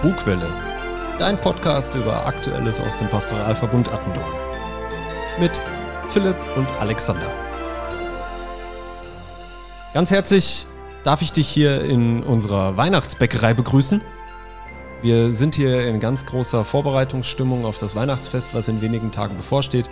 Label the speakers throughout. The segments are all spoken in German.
Speaker 1: Bugwelle, dein Podcast über Aktuelles aus dem Pastoralverbund Attendorn. Mit Philipp und Alexander. Ganz herzlich darf ich dich hier in unserer Weihnachtsbäckerei begrüßen. Wir sind hier in ganz großer Vorbereitungsstimmung auf das Weihnachtsfest, was in wenigen Tagen bevorsteht.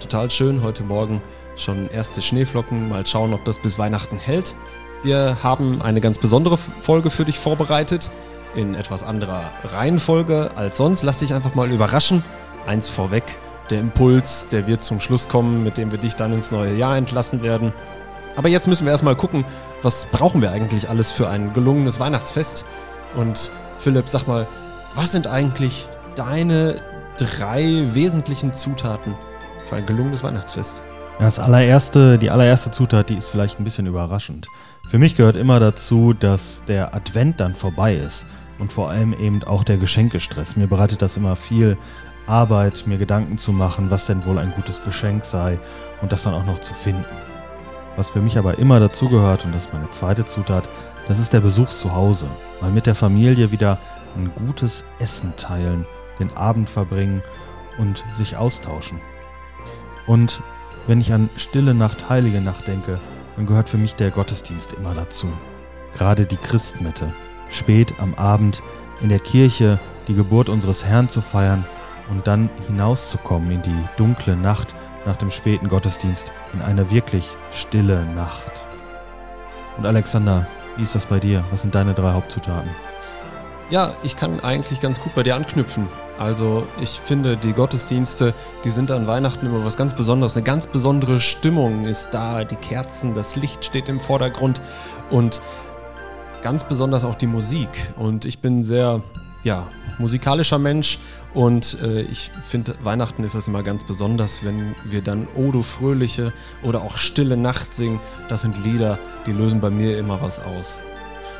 Speaker 1: Total schön, heute Morgen schon erste Schneeflocken. Mal schauen, ob das bis Weihnachten hält. Wir haben eine ganz besondere Folge für dich vorbereitet, in etwas anderer Reihenfolge als sonst. Lass dich einfach mal überraschen. Eins vorweg, der Impuls, der wird zum Schluss kommen, mit dem wir dich dann ins neue Jahr entlassen werden. Aber jetzt müssen wir erstmal gucken, was brauchen wir eigentlich alles für ein gelungenes Weihnachtsfest? Und Philipp, sag mal, was sind eigentlich deine drei wesentlichen Zutaten für ein gelungenes Weihnachtsfest?
Speaker 2: Das allererste, die allererste Zutat, die ist vielleicht ein bisschen überraschend. Für mich gehört immer dazu, dass der Advent dann vorbei ist und vor allem eben auch der Geschenkestress. Mir bereitet das immer viel Arbeit, mir Gedanken zu machen, was denn wohl ein gutes Geschenk sei und das dann auch noch zu finden. Was für mich aber immer dazu gehört, und das ist meine zweite Zutat, das ist der Besuch zu Hause. Mal mit der Familie wieder ein gutes Essen teilen, den Abend verbringen und sich austauschen. Und wenn ich an Stille Nacht, Heilige Nacht denke, dann gehört für mich der Gottesdienst immer dazu. Gerade die Christmette, spät am Abend in der Kirche die Geburt unseres Herrn zu feiern und dann hinauszukommen in die dunkle Nacht nach dem späten Gottesdienst in eine wirklich stille Nacht. Und Alexander, wie ist das bei dir? Was sind deine drei Hauptzutaten?
Speaker 1: Ja, ich kann eigentlich ganz gut bei dir anknüpfen. Also ich finde, die Gottesdienste, die sind an Weihnachten immer was ganz Besonderes. Eine ganz besondere Stimmung ist da. Die Kerzen, das Licht steht im Vordergrund und ganz besonders auch die Musik. Und ich bin sehr, ja, musikalischer Mensch und äh, ich finde, Weihnachten ist das immer ganz besonders, wenn wir dann O du Fröhliche oder auch Stille Nacht singen. Das sind Lieder, die lösen bei mir immer was aus.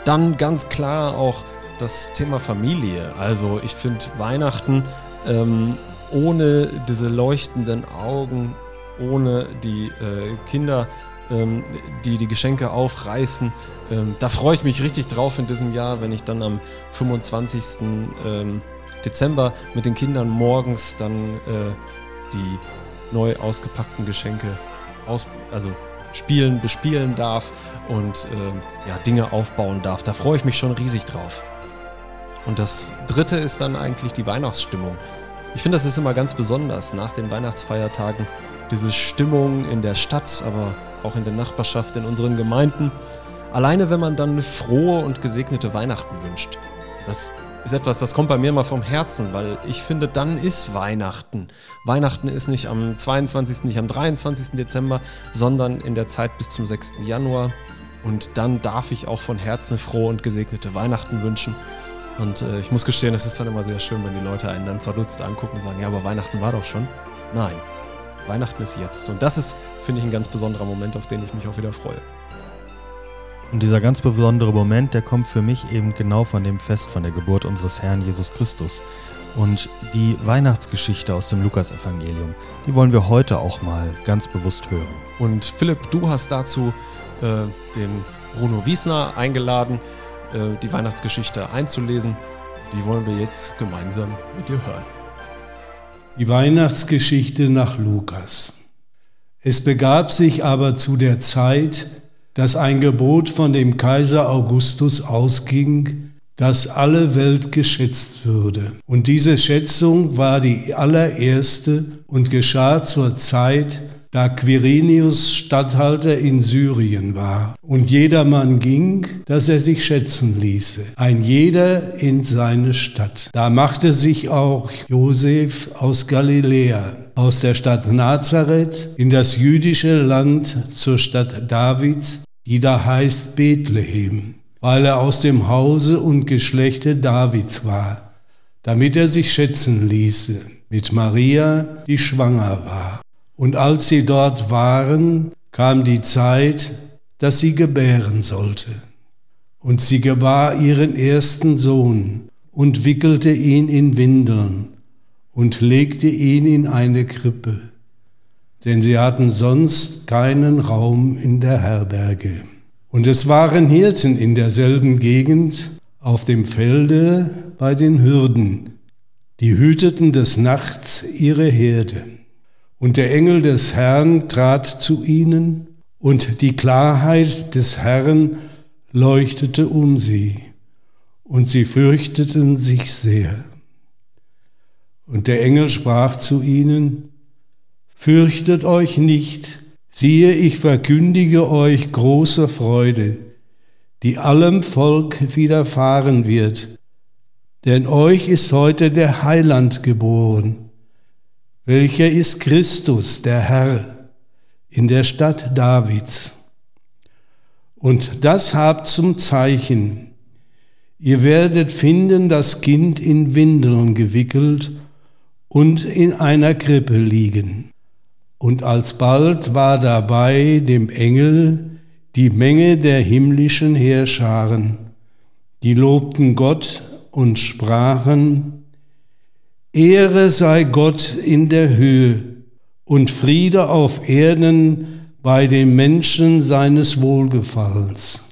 Speaker 1: Dann ganz klar auch das Thema Familie. Also ich finde Weihnachten ähm, ohne diese leuchtenden Augen, ohne die äh, Kinder, ähm, die die Geschenke aufreißen, ähm, da freue ich mich richtig drauf in diesem Jahr, wenn ich dann am 25. Ähm, Dezember mit den Kindern morgens dann äh, die neu ausgepackten Geschenke aus, also spielen, bespielen darf und äh, ja, Dinge aufbauen darf. Da freue ich mich schon riesig drauf. Und das dritte ist dann eigentlich die Weihnachtsstimmung. Ich finde, das ist immer ganz besonders nach den Weihnachtsfeiertagen. Diese Stimmung in der Stadt, aber auch in der Nachbarschaft, in unseren Gemeinden. Alleine, wenn man dann frohe und gesegnete Weihnachten wünscht. Das ist etwas, das kommt bei mir mal vom Herzen, weil ich finde, dann ist Weihnachten. Weihnachten ist nicht am 22., nicht am 23. Dezember, sondern in der Zeit bis zum 6. Januar. Und dann darf ich auch von Herzen frohe und gesegnete Weihnachten wünschen. Und äh, ich muss gestehen, es ist dann immer sehr schön, wenn die Leute einen dann verdutzt angucken und sagen, ja, aber Weihnachten war doch schon. Nein, Weihnachten ist jetzt. Und das ist, finde ich, ein ganz besonderer Moment, auf den ich mich auch wieder freue.
Speaker 2: Und dieser ganz besondere Moment, der kommt für mich eben genau von dem Fest, von der Geburt unseres Herrn Jesus Christus. Und die Weihnachtsgeschichte aus dem Lukasevangelium, die wollen wir heute auch mal ganz bewusst hören.
Speaker 1: Und Philipp, du hast dazu äh, den Bruno Wiesner eingeladen, äh, die Weihnachtsgeschichte einzulesen. Die wollen wir jetzt gemeinsam mit dir hören.
Speaker 3: Die Weihnachtsgeschichte nach Lukas. Es begab sich aber zu der Zeit, dass ein Gebot von dem Kaiser Augustus ausging, dass alle Welt geschätzt würde. Und diese Schätzung war die allererste und geschah zur Zeit, da Quirinius Statthalter in Syrien war. Und jedermann ging, dass er sich schätzen ließe, ein jeder in seine Stadt. Da machte sich auch Josef aus Galiläa, aus der Stadt Nazareth, in das jüdische Land zur Stadt Davids, die da heißt Bethlehem, weil er aus dem Hause und Geschlechte Davids war, damit er sich schätzen ließe mit Maria, die schwanger war. Und als sie dort waren, kam die Zeit, dass sie gebären sollte. Und sie gebar ihren ersten Sohn und wickelte ihn in Windeln und legte ihn in eine Krippe, denn sie hatten sonst keinen Raum in der Herberge. Und es waren Hirten in derselben Gegend, auf dem Felde bei den Hürden. Die hüteten des Nachts ihre Herde. Und der Engel des Herrn trat zu ihnen, und die Klarheit des Herrn leuchtete um sie, und sie fürchteten sich sehr. Und der Engel sprach zu ihnen, Fürchtet euch nicht, siehe, ich verkündige euch große Freude, die allem Volk widerfahren wird. Denn euch ist heute der Heiland geboren, welcher ist Christus, der Herr, in der Stadt Davids. Und das habt zum Zeichen. Ihr werdet finden das Kind in Windeln gewickelt und in einer Krippe liegen. Und alsbald war dabei dem Engel die Menge der himmlischen Heerscharen, die lobten Gott und sprachen, Ehre sei Gott in der Höhe und Friede auf Erden bei den Menschen seines Wohlgefallens.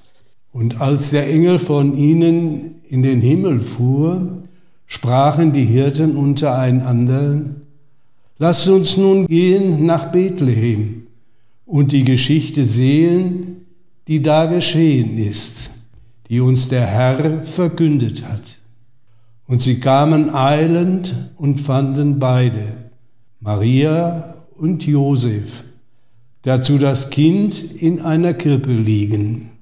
Speaker 3: Und als der Engel von ihnen in den Himmel fuhr, sprachen die Hirten untereinander, Lasst uns nun gehen nach Bethlehem und die Geschichte sehen, die da geschehen ist, die uns der Herr verkündet hat. Und sie kamen eilend und fanden beide, Maria und Josef, dazu das Kind in einer Krippe liegen.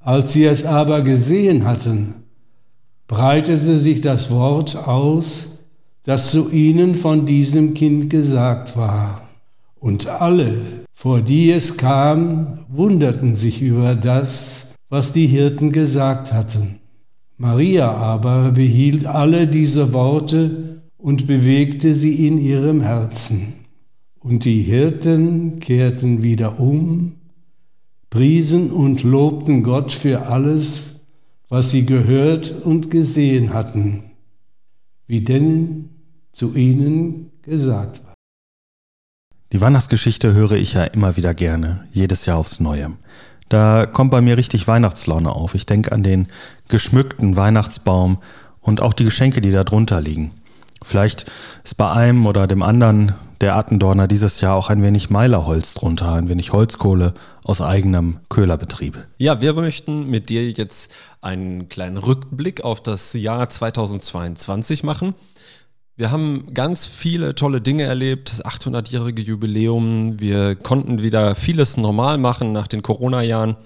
Speaker 3: Als sie es aber gesehen hatten, breitete sich das Wort aus, das zu ihnen von diesem Kind gesagt war. Und alle, vor die es kam, wunderten sich über das, was die Hirten gesagt hatten. Maria aber behielt alle diese Worte und bewegte sie in ihrem Herzen. Und die Hirten kehrten wieder um, priesen und lobten Gott für alles, was sie gehört und gesehen hatten, wie denn zu ihnen gesagt war.
Speaker 2: Die Weihnachtsgeschichte höre ich ja immer wieder gerne, jedes Jahr aufs Neue. Da kommt bei mir richtig Weihnachtslaune auf. Ich denke an den geschmückten Weihnachtsbaum und auch die Geschenke, die da drunter liegen. Vielleicht ist bei einem oder dem anderen der Attendorner dieses Jahr auch ein wenig Meilerholz drunter, ein wenig Holzkohle aus eigenem Köhlerbetrieb.
Speaker 1: Ja, wir möchten mit dir jetzt einen kleinen Rückblick auf das Jahr 2022 machen. Wir haben ganz viele tolle Dinge erlebt, das 800-jährige Jubiläum. Wir konnten wieder vieles normal machen nach den Corona-Jahren.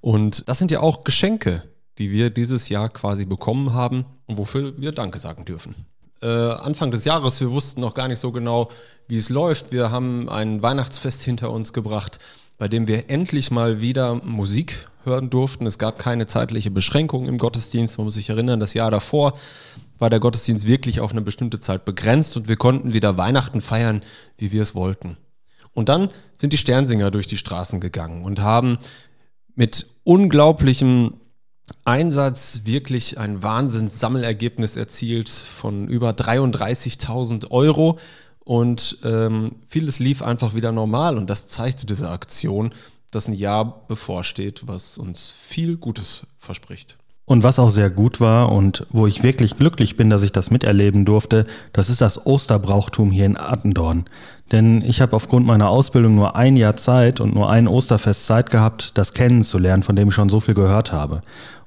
Speaker 1: Und das sind ja auch Geschenke, die wir dieses Jahr quasi bekommen haben und wofür wir Danke sagen dürfen. Äh, Anfang des Jahres, wir wussten noch gar nicht so genau, wie es läuft. Wir haben ein Weihnachtsfest hinter uns gebracht, bei dem wir endlich mal wieder Musik hören durften. Es gab keine zeitliche Beschränkung im Gottesdienst. Man muss sich erinnern, das Jahr davor war der Gottesdienst wirklich auf eine bestimmte Zeit begrenzt und wir konnten wieder Weihnachten feiern, wie wir es wollten. Und dann sind die Sternsinger durch die Straßen gegangen und haben mit unglaublichem Einsatz wirklich ein Wahnsinns-Sammelergebnis erzielt von über 33.000 Euro. Und ähm, vieles lief einfach wieder normal und das zeigte diese Aktion, dass ein Jahr bevorsteht, was uns viel Gutes verspricht.
Speaker 2: Und was auch sehr gut war und wo ich wirklich glücklich bin, dass ich das miterleben durfte, das ist das Osterbrauchtum hier in Attendorn. Denn ich habe aufgrund meiner Ausbildung nur ein Jahr Zeit und nur ein Osterfest Zeit gehabt, das kennenzulernen, von dem ich schon so viel gehört habe.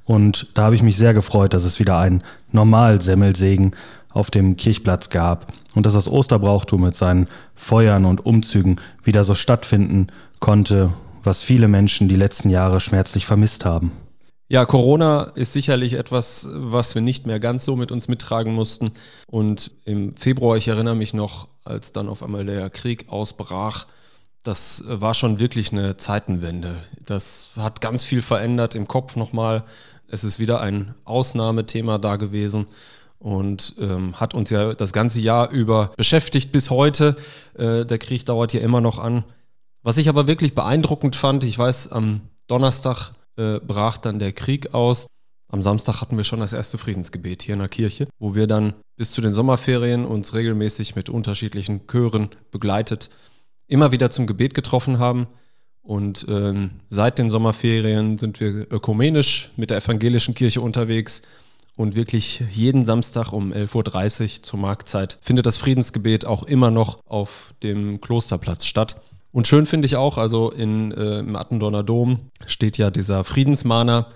Speaker 2: Und da habe ich mich sehr gefreut, dass es wieder ein Normalsemmelsegen auf dem Kirchplatz gab und dass das Osterbrauchtum mit seinen Feuern und Umzügen wieder so stattfinden konnte, was viele Menschen die letzten Jahre schmerzlich vermisst haben.
Speaker 1: Ja, Corona ist sicherlich etwas, was wir nicht mehr ganz so mit uns mittragen mussten. Und im Februar, ich erinnere mich noch, als dann auf einmal der Krieg ausbrach, das war schon wirklich eine Zeitenwende. Das hat ganz viel verändert im Kopf nochmal. Es ist wieder ein Ausnahmethema da gewesen und ähm, hat uns ja das ganze Jahr über beschäftigt bis heute. Äh, der Krieg dauert ja immer noch an. Was ich aber wirklich beeindruckend fand, ich weiß, am Donnerstag äh, brach dann der Krieg aus. Am Samstag hatten wir schon das erste Friedensgebet hier in der Kirche, wo wir dann bis zu den Sommerferien uns regelmäßig mit unterschiedlichen Chören begleitet immer wieder zum Gebet getroffen haben. Und ähm, seit den Sommerferien sind wir ökumenisch mit der evangelischen Kirche unterwegs, Und wirklich jeden Samstag um 11.30 Uhr zur Marktzeit findet das Friedensgebet auch immer noch auf dem Klosterplatz statt. Und schön finde ich auch, also in, äh, im Attendorner Dom steht ja dieser Friedensmahner,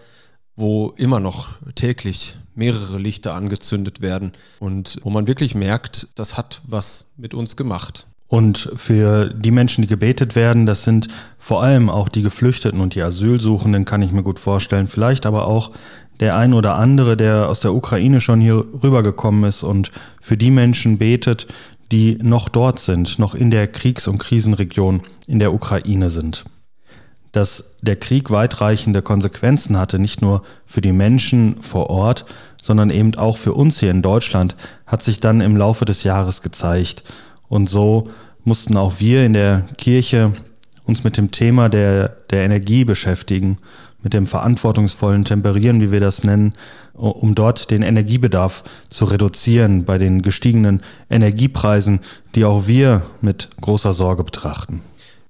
Speaker 1: wo immer noch täglich mehrere Lichter angezündet werden und wo man wirklich merkt, das hat was mit uns gemacht.
Speaker 2: Und für die Menschen, die gebetet werden, das sind vor allem auch die Geflüchteten und die Asylsuchenden, kann ich mir gut vorstellen. Vielleicht aber auch der ein oder andere, der aus der Ukraine schon hier rübergekommen ist und für die Menschen betet, die noch dort sind, noch in der Kriegs- und Krisenregion in der Ukraine sind. Dass der Krieg weitreichende Konsequenzen hatte, nicht nur für die Menschen vor Ort, sondern eben auch für uns hier in Deutschland, hat sich dann im Laufe des Jahres gezeigt. Und so mussten auch wir in der Kirche uns mit dem Thema der, der Energie beschäftigen, mit dem verantwortungsvollen Temperieren, wie wir das nennen, um dort den Energiebedarf zu reduzieren bei den gestiegenen Energiepreisen, die auch wir mit großer Sorge betrachten.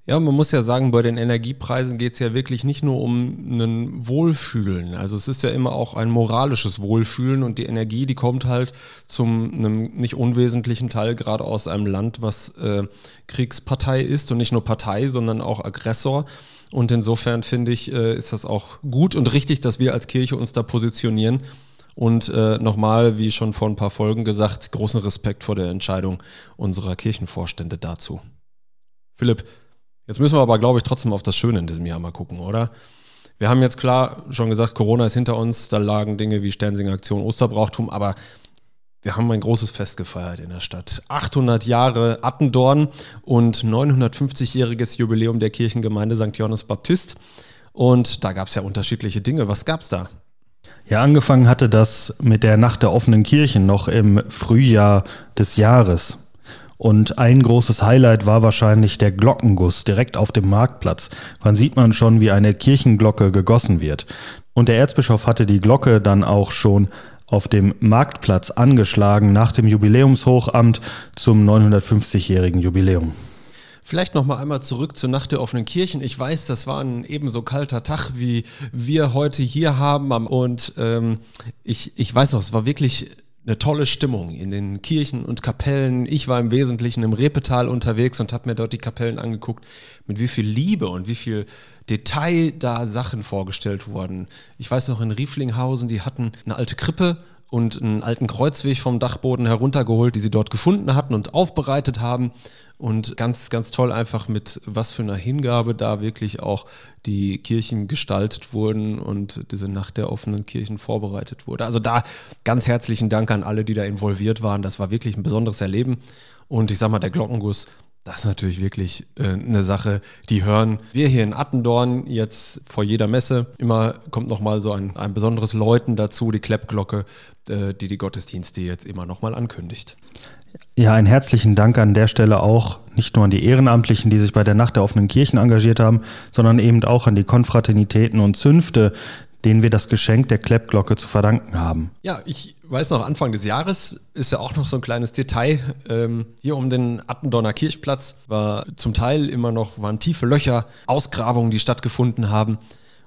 Speaker 1: Ja, man muss ja sagen, bei den Energiepreisen geht es ja wirklich nicht nur um ein Wohlfühlen. Also es ist ja immer auch ein moralisches Wohlfühlen und die Energie, die kommt halt zum einem nicht unwesentlichen Teil gerade aus einem Land, was äh, Kriegspartei ist und nicht nur Partei, sondern auch Aggressor. Und insofern finde ich, äh, ist das auch gut und richtig, dass wir als Kirche uns da positionieren. Und äh, nochmal, wie schon vor ein paar Folgen gesagt, großen Respekt vor der Entscheidung unserer Kirchenvorstände dazu. Philipp, Jetzt müssen wir aber, glaube ich, trotzdem auf das Schöne in diesem Jahr mal gucken, oder? Wir haben jetzt klar schon gesagt, Corona ist hinter uns, da lagen Dinge wie Sternsinger Aktion, Osterbrauchtum, aber wir haben ein großes Fest gefeiert in der Stadt. 800 Jahre Attendorn und 950-jähriges Jubiläum der Kirchengemeinde St. Johannes Baptist. Und da gab es ja unterschiedliche Dinge. Was gab es da?
Speaker 2: Ja, angefangen hatte das mit der Nacht der offenen Kirchen noch im Frühjahr des Jahres. Und ein großes Highlight war wahrscheinlich der Glockenguss direkt auf dem Marktplatz. Man sieht man schon, wie eine Kirchenglocke gegossen wird. Und der Erzbischof hatte die Glocke dann auch schon auf dem Marktplatz angeschlagen nach dem Jubiläumshochamt zum 950-jährigen Jubiläum.
Speaker 1: Vielleicht noch mal einmal zurück zur Nacht der offenen Kirchen. Ich weiß, das war ein ebenso kalter Tag, wie wir heute hier haben. Und ähm, ich, ich weiß noch, es war wirklich eine tolle Stimmung in den Kirchen und Kapellen. Ich war im Wesentlichen im Repetal unterwegs und habe mir dort die Kapellen angeguckt, mit wie viel Liebe und wie viel Detail da Sachen vorgestellt wurden. Ich weiß noch, in Rieflinghausen, die hatten eine alte Krippe und einen alten Kreuzweg vom Dachboden heruntergeholt, die sie dort gefunden hatten und aufbereitet haben. Und ganz, ganz toll einfach mit was für einer Hingabe da wirklich auch die Kirchen gestaltet wurden und diese Nacht der offenen Kirchen vorbereitet wurde. Also da ganz herzlichen Dank an alle, die da involviert waren. Das war wirklich ein besonderes Erleben. Und ich sag mal, der Glockenguss, das ist natürlich wirklich äh, eine Sache, die hören wir hier in Attendorn jetzt vor jeder Messe. Immer kommt nochmal so ein, ein besonderes Läuten dazu, die Kleppglocke, äh, die die Gottesdienste jetzt immer nochmal ankündigt.
Speaker 2: Ja, einen herzlichen Dank an der Stelle auch nicht nur an die Ehrenamtlichen, die sich bei der Nacht der offenen Kirchen engagiert haben, sondern eben auch an die Konfraternitäten und Zünfte, denen wir das Geschenk der Kleppglocke zu verdanken haben.
Speaker 1: Ja, ich weiß noch, Anfang des Jahres ist ja auch noch so ein kleines Detail. Ähm, hier um den Attendorner Kirchplatz war zum Teil immer noch, waren tiefe Löcher, Ausgrabungen, die stattgefunden haben.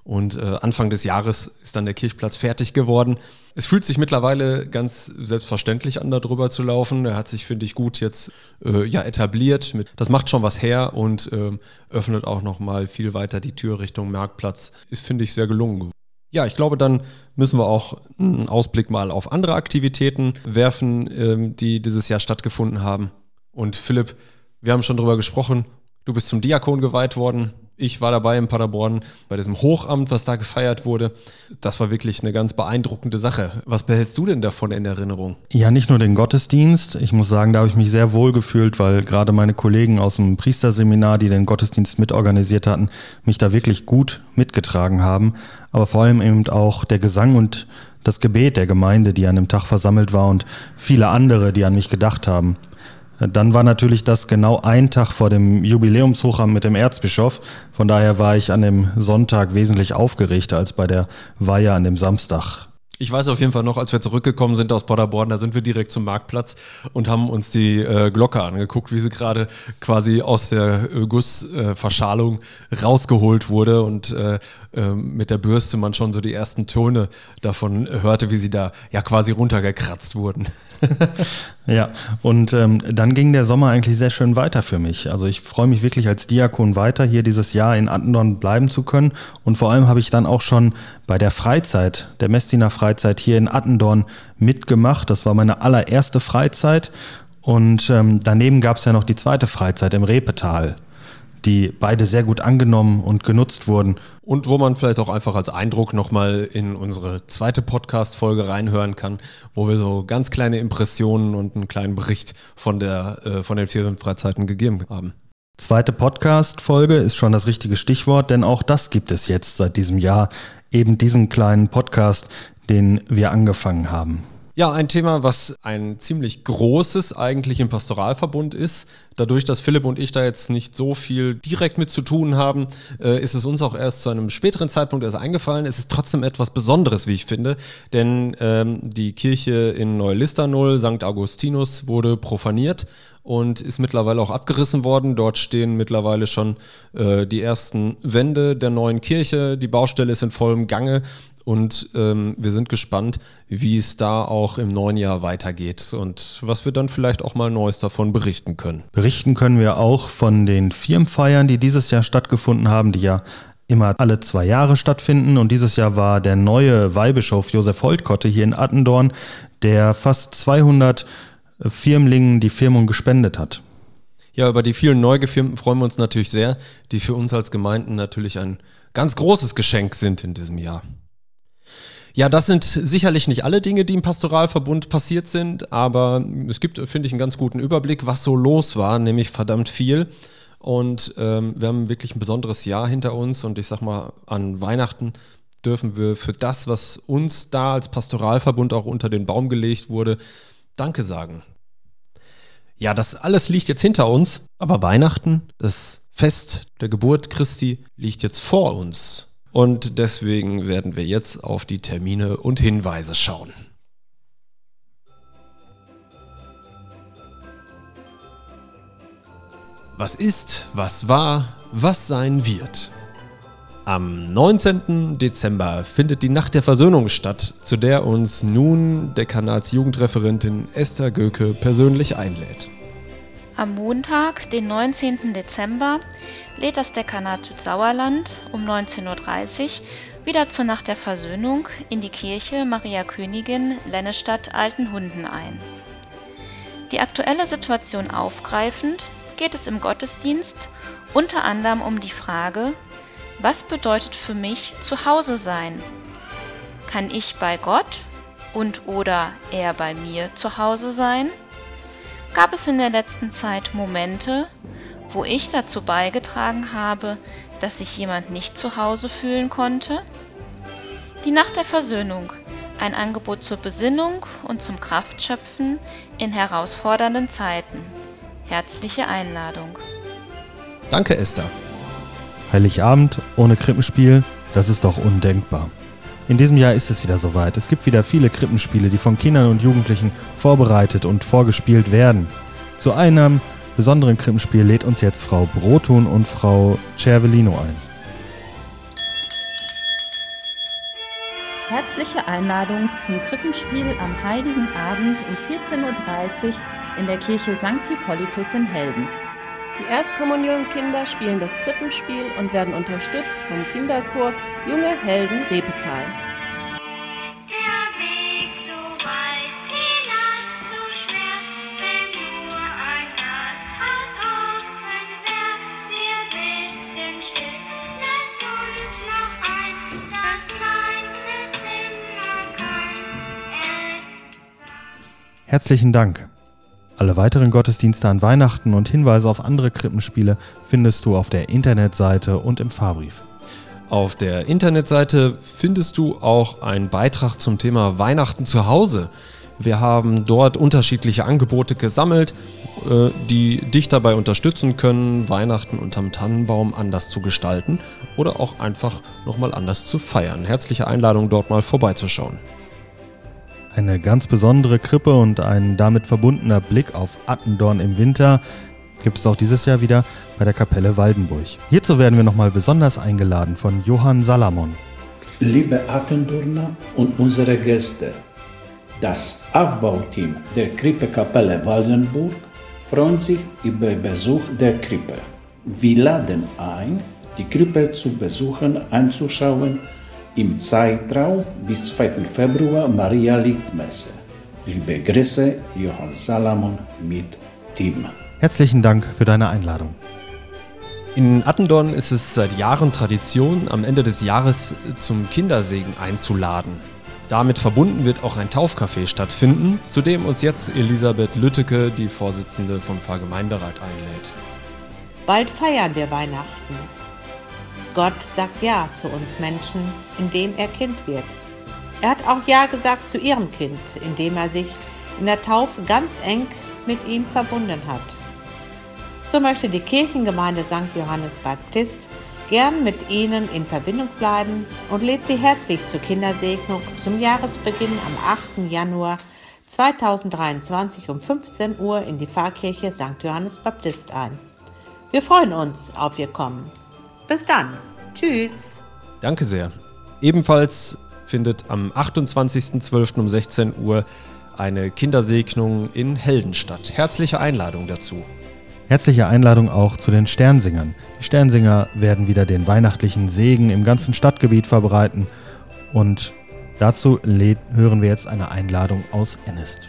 Speaker 1: Und äh, Anfang des Jahres ist dann der Kirchplatz fertig geworden. Es fühlt sich mittlerweile ganz selbstverständlich an, da drüber zu laufen. Er hat sich, finde ich, gut jetzt äh, ja, etabliert. das macht schon was her und äh, öffnet auch nochmal viel weiter die Tür Richtung Marktplatz. Ist, finde ich, sehr gelungen. Ja, ich glaube, dann müssen wir auch einen Ausblick mal auf andere Aktivitäten werfen, ähm, die dieses Jahr stattgefunden haben. Und Philipp, wir haben schon drüber gesprochen. Du bist zum Diakon geweiht worden. Ich war dabei in Paderborn bei diesem Hochamt, was da gefeiert wurde. Das war wirklich eine ganz beeindruckende Sache. Was behältst du denn davon in Erinnerung?
Speaker 2: Ja, nicht nur den Gottesdienst. Ich muss sagen, da habe ich mich sehr wohl gefühlt, weil gerade meine Kollegen aus dem Priesterseminar, die den Gottesdienst mitorganisiert hatten, mich da wirklich gut mitgetragen haben. Aber vor allem eben auch der Gesang und das Gebet der Gemeinde, die an dem Tag versammelt war und viele andere, die an mich gedacht haben. Dann war natürlich das genau ein Tag vor dem Jubiläumshochamt mit dem Erzbischof. Von daher war ich an dem Sonntag wesentlich aufgeregter als bei der Weihe an dem Samstag.
Speaker 1: Ich weiß auf jeden Fall noch, als wir zurückgekommen sind aus Paderborn, da sind wir direkt zum Marktplatz und haben uns die äh, Glocke angeguckt, wie sie gerade quasi aus der äh, Gussverschalung äh, rausgeholt wurde und äh, ähm, mit der Bürste man schon so die ersten Töne davon hörte, wie sie da ja quasi runtergekratzt wurden.
Speaker 2: ja, und ähm, dann ging der Sommer eigentlich sehr schön weiter für mich. Also ich freue mich wirklich als Diakon weiter, hier dieses Jahr in Attendorn bleiben zu können. Und vor allem habe ich dann auch schon bei der Freizeit, der Messdiener Freizeit hier in Attendorn mitgemacht. Das war meine allererste Freizeit. Und ähm, daneben gab es ja noch die zweite Freizeit im Repetal die beide sehr gut angenommen und genutzt wurden.
Speaker 1: Und wo man vielleicht auch einfach als Eindruck nochmal in unsere zweite Podcast-Folge reinhören kann, wo wir so ganz kleine Impressionen und einen kleinen Bericht von, der, äh, von den Ferienfreizeiten gegeben haben.
Speaker 2: Zweite Podcast-Folge ist schon das richtige Stichwort, denn auch das gibt es jetzt seit diesem Jahr. Eben diesen kleinen Podcast, den wir angefangen haben.
Speaker 1: Ja, ein Thema, was ein ziemlich großes eigentlich im Pastoralverbund ist. Dadurch, dass Philipp und ich da jetzt nicht so viel direkt mit zu tun haben, äh, ist es uns auch erst zu einem späteren Zeitpunkt erst eingefallen. Es ist trotzdem etwas Besonderes, wie ich finde, denn ähm, die Kirche in Neulisternol, St. Augustinus, wurde profaniert und ist mittlerweile auch abgerissen worden. Dort stehen mittlerweile schon äh, die ersten Wände der neuen Kirche. Die Baustelle ist in vollem Gange und ähm, wir sind gespannt, wie es da auch im neuen Jahr weitergeht und was wir dann vielleicht auch mal Neues davon berichten können.
Speaker 2: Berichten können wir auch von den Firmenfeiern, die dieses Jahr stattgefunden haben, die ja immer alle zwei Jahre stattfinden. Und dieses Jahr war der neue Weihbischof Josef Holtkotte hier in Attendorn, der fast 200 Firmlingen die Firmung gespendet hat.
Speaker 1: Ja, über die vielen Neugefirmten freuen wir uns natürlich sehr, die für uns als Gemeinden natürlich ein ganz großes Geschenk sind in diesem Jahr. Ja, das sind sicherlich nicht alle Dinge, die im Pastoralverbund passiert sind, aber es gibt, finde ich, einen ganz guten Überblick, was so los war, nämlich verdammt viel. Und ähm, wir haben wirklich ein besonderes Jahr hinter uns und ich sag mal, an Weihnachten dürfen wir für das, was uns da als Pastoralverbund auch unter den Baum gelegt wurde, Danke sagen. Ja, das alles liegt jetzt hinter uns, aber Weihnachten, das Fest der Geburt Christi, liegt jetzt vor uns. Und deswegen werden wir jetzt auf die Termine und Hinweise schauen. Was ist, was war, was sein wird. Am 19. Dezember findet die Nacht der Versöhnung statt, zu der uns nun Dekanatsjugendreferentin Esther Göke persönlich einlädt.
Speaker 4: Am Montag, den 19. Dezember, lädt das Dekanat Südsauerland um 19.30 Uhr wieder zur Nacht der Versöhnung in die Kirche Maria Königin Lennestadt Altenhunden ein. Die aktuelle Situation aufgreifend geht es im Gottesdienst unter anderem um die Frage, was bedeutet für mich zu Hause sein? Kann ich bei Gott und oder er bei mir zu Hause sein? Gab es in der letzten Zeit Momente, wo ich dazu beigetragen habe, dass sich jemand nicht zu Hause fühlen konnte? Die Nacht der Versöhnung, ein Angebot zur Besinnung und zum Kraftschöpfen in herausfordernden Zeiten. Herzliche Einladung.
Speaker 1: Danke, Esther.
Speaker 2: Heiligabend ohne Krippenspiel, das ist doch undenkbar. In diesem Jahr ist es wieder soweit. Es gibt wieder viele Krippenspiele, die von Kindern und Jugendlichen vorbereitet und vorgespielt werden. Zu einem besonderen Krippenspiel lädt uns jetzt Frau Brotun und Frau Cervellino ein.
Speaker 5: Herzliche Einladung zum Krippenspiel am Heiligen Abend um 14.30 Uhr in der Kirche St. Hippolytus in Helden.
Speaker 6: Die Erstkommunionkinder spielen das Krippenspiel und werden unterstützt vom Kinderchor Junge Helden Repetal.
Speaker 2: Herzlichen Dank. Alle weiteren Gottesdienste an Weihnachten und Hinweise auf andere Krippenspiele findest du auf der Internetseite und im Fahrbrief.
Speaker 1: Auf der Internetseite findest du auch einen Beitrag zum Thema Weihnachten zu Hause. Wir haben dort unterschiedliche Angebote gesammelt, die dich dabei unterstützen können, Weihnachten unterm Tannenbaum anders zu gestalten oder auch einfach nochmal anders zu feiern. Herzliche Einladung, dort mal vorbeizuschauen.
Speaker 2: Eine ganz besondere Krippe und ein damit verbundener Blick auf Attendorn im Winter gibt es auch dieses Jahr wieder bei der Kapelle Waldenburg. Hierzu werden wir nochmal besonders eingeladen von Johann Salamon.
Speaker 7: Liebe Attendorner und unsere Gäste, das Aufbauteam der Krippekapelle Waldenburg freut sich über Besuch der Krippe. Wir laden ein, die Krippe zu besuchen, anzuschauen im Zeitraum bis 2. Februar Maria Lichtmesse. Liebe Grüße, Johann Salamon mit Team.
Speaker 2: Herzlichen Dank für deine Einladung.
Speaker 1: In Attendorn ist es seit Jahren Tradition, am Ende des Jahres zum Kindersegen einzuladen. Damit verbunden wird auch ein Taufcafé stattfinden, zu dem uns jetzt Elisabeth Lütteke, die Vorsitzende vom Pfarrgemeinderat, einlädt.
Speaker 8: Bald feiern wir Weihnachten. Gott sagt Ja zu uns Menschen, indem er Kind wird. Er hat auch Ja gesagt zu ihrem Kind, indem er sich in der Taufe ganz eng mit ihm verbunden hat. So möchte die Kirchengemeinde St. Johannes Baptist gern mit Ihnen in Verbindung bleiben und lädt Sie herzlich zur Kindersegnung zum Jahresbeginn am 8. Januar 2023 um 15 Uhr in die Pfarrkirche St. Johannes Baptist ein. Wir freuen uns auf Ihr Kommen. Bis dann. Tschüss.
Speaker 1: Danke sehr. Ebenfalls findet am 28.12. um 16 Uhr eine Kindersegnung in Helden statt. Herzliche Einladung dazu.
Speaker 2: Herzliche Einladung auch zu den Sternsingern. Die Sternsinger werden wieder den weihnachtlichen Segen im ganzen Stadtgebiet verbreiten und dazu hören wir jetzt eine Einladung aus Ennest.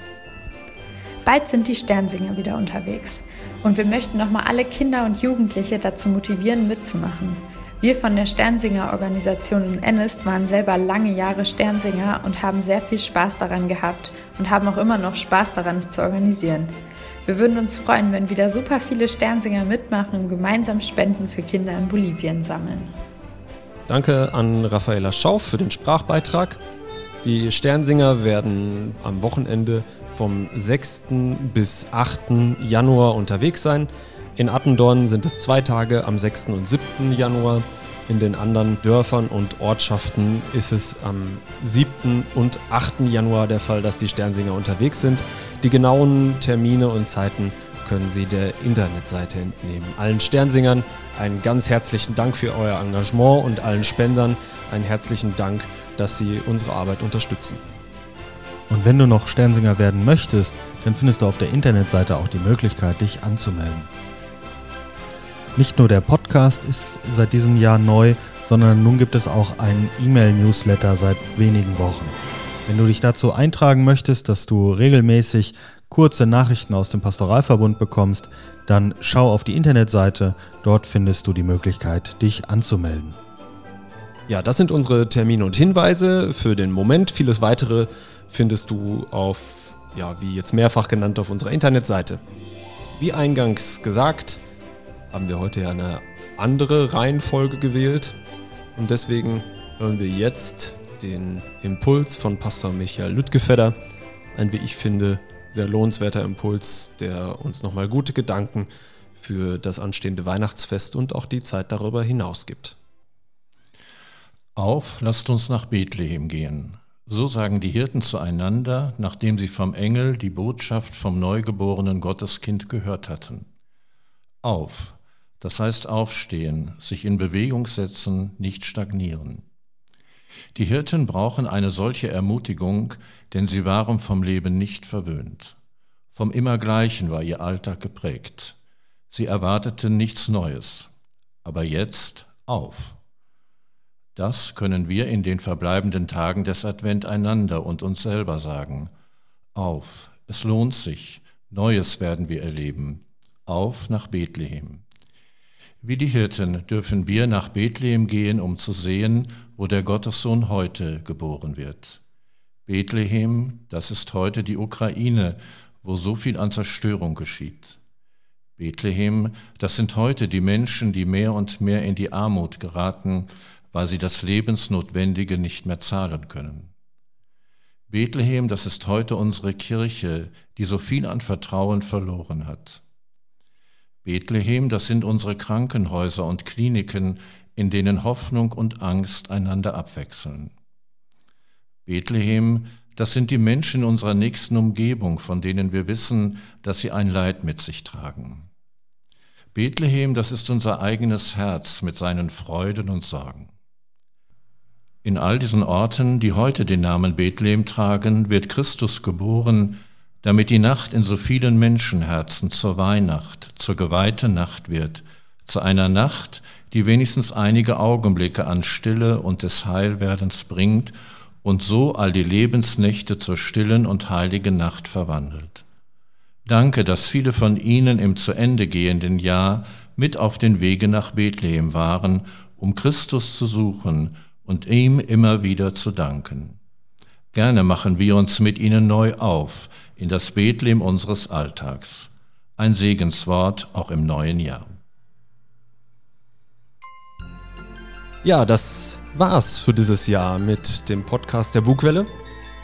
Speaker 9: Bald sind die Sternsinger wieder unterwegs und wir möchten nochmal alle Kinder und Jugendliche dazu motivieren, mitzumachen. Wir von der Sternsinger-Organisation in Ennest waren selber lange Jahre Sternsinger und haben sehr viel Spaß daran gehabt und haben auch immer noch Spaß daran, es zu organisieren. Wir würden uns freuen, wenn wieder super viele Sternsinger mitmachen und gemeinsam Spenden für Kinder in Bolivien sammeln.
Speaker 1: Danke an Raffaella Schauf für den Sprachbeitrag. Die Sternsinger werden am Wochenende vom 6. bis 8. Januar unterwegs sein. In Attendorn sind es zwei Tage am 6. und 7. Januar. In den anderen Dörfern und Ortschaften ist es am 7. und 8. Januar der Fall, dass die Sternsinger unterwegs sind. Die genauen Termine und Zeiten können Sie der Internetseite entnehmen. Allen Sternsingern einen ganz herzlichen Dank für euer Engagement und allen Spendern einen herzlichen Dank, dass Sie unsere Arbeit unterstützen.
Speaker 2: Und wenn du noch Sternsinger werden möchtest, dann findest du auf der Internetseite auch die Möglichkeit, dich anzumelden. Nicht nur der Podcast ist seit diesem Jahr neu, sondern nun gibt es auch einen E-Mail-Newsletter seit wenigen Wochen. Wenn du dich dazu eintragen möchtest, dass du regelmäßig kurze Nachrichten aus dem Pastoralverbund bekommst, dann schau auf die Internetseite, dort findest du die Möglichkeit, dich anzumelden.
Speaker 1: Ja, das sind unsere Termine und Hinweise für den Moment. Vieles weitere findest du auf, ja, wie jetzt mehrfach genannt, auf unserer Internetseite. Wie eingangs gesagt, haben wir heute ja eine andere Reihenfolge gewählt und deswegen hören wir jetzt den Impuls von Pastor Michael Lüttgefedder. Ein, wie ich finde, sehr lohnenswerter Impuls, der uns nochmal gute Gedanken für das anstehende Weihnachtsfest und auch die Zeit darüber hinaus gibt.
Speaker 10: Auf, lasst uns nach Bethlehem gehen. So sagen die Hirten zueinander, nachdem sie vom Engel die Botschaft vom neugeborenen Gotteskind gehört hatten. Auf, das heißt aufstehen, sich in Bewegung setzen, nicht stagnieren. Die Hirten brauchen eine solche Ermutigung, denn sie waren vom Leben nicht verwöhnt. Vom Immergleichen war ihr Alltag geprägt. Sie erwarteten nichts Neues. Aber jetzt auf. Das können wir in den verbleibenden Tagen des Advent einander und uns selber sagen. Auf, es lohnt sich, Neues werden wir erleben. Auf nach Bethlehem. Wie die Hirten dürfen wir nach Bethlehem gehen, um zu sehen, wo der Gottessohn heute geboren wird. Bethlehem, das ist heute die Ukraine, wo so viel an Zerstörung geschieht. Bethlehem, das sind heute die Menschen, die mehr und mehr in die Armut geraten, weil sie das Lebensnotwendige nicht mehr zahlen können. Bethlehem, das ist heute unsere Kirche, die so viel an Vertrauen verloren hat. Bethlehem, das sind unsere Krankenhäuser und Kliniken, in denen Hoffnung und Angst einander abwechseln. Bethlehem, Das sind die Menschen unserer nächsten Umgebung, von denen wir wissen, dass sie ein Leid mit sich tragen. Bethlehem, das ist unser eigenes Herz mit seinen Freuden und Sorgen. In all diesen Orten, die heute den Namen Bethlehem tragen, wird Christus geboren, damit die Nacht in so vielen Menschenherzen zur Weihnacht, zur geweihten Nacht wird, zu einer Nacht, die wenigstens einige Augenblicke an Stille und des Heilwerdens bringt und so all die Lebensnächte zur stillen und heiligen Nacht verwandelt. Danke, dass viele von Ihnen im zu Ende gehenden Jahr mit auf den Wege nach Bethlehem waren, um Christus zu suchen und ihm immer wieder zu danken. Gerne machen wir uns mit Ihnen neu auf in das Bethlehem unseres Alltags. Ein Segenswort auch im neuen Jahr.
Speaker 1: Ja, das war's für dieses Jahr mit dem Podcast der Bugwelle.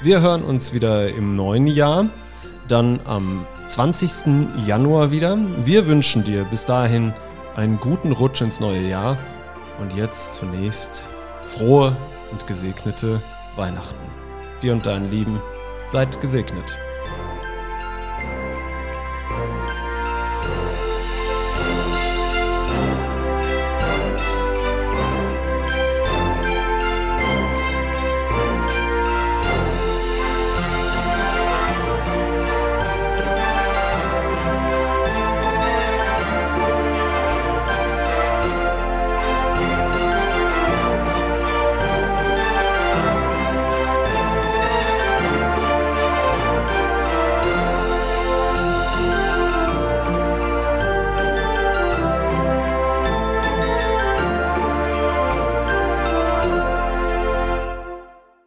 Speaker 1: Wir hören uns wieder im neuen Jahr, dann am 20. Januar wieder. Wir wünschen dir bis dahin einen guten Rutsch ins neue Jahr und jetzt zunächst frohe und gesegnete Weihnachten. Dir und deinen Lieben seid gesegnet.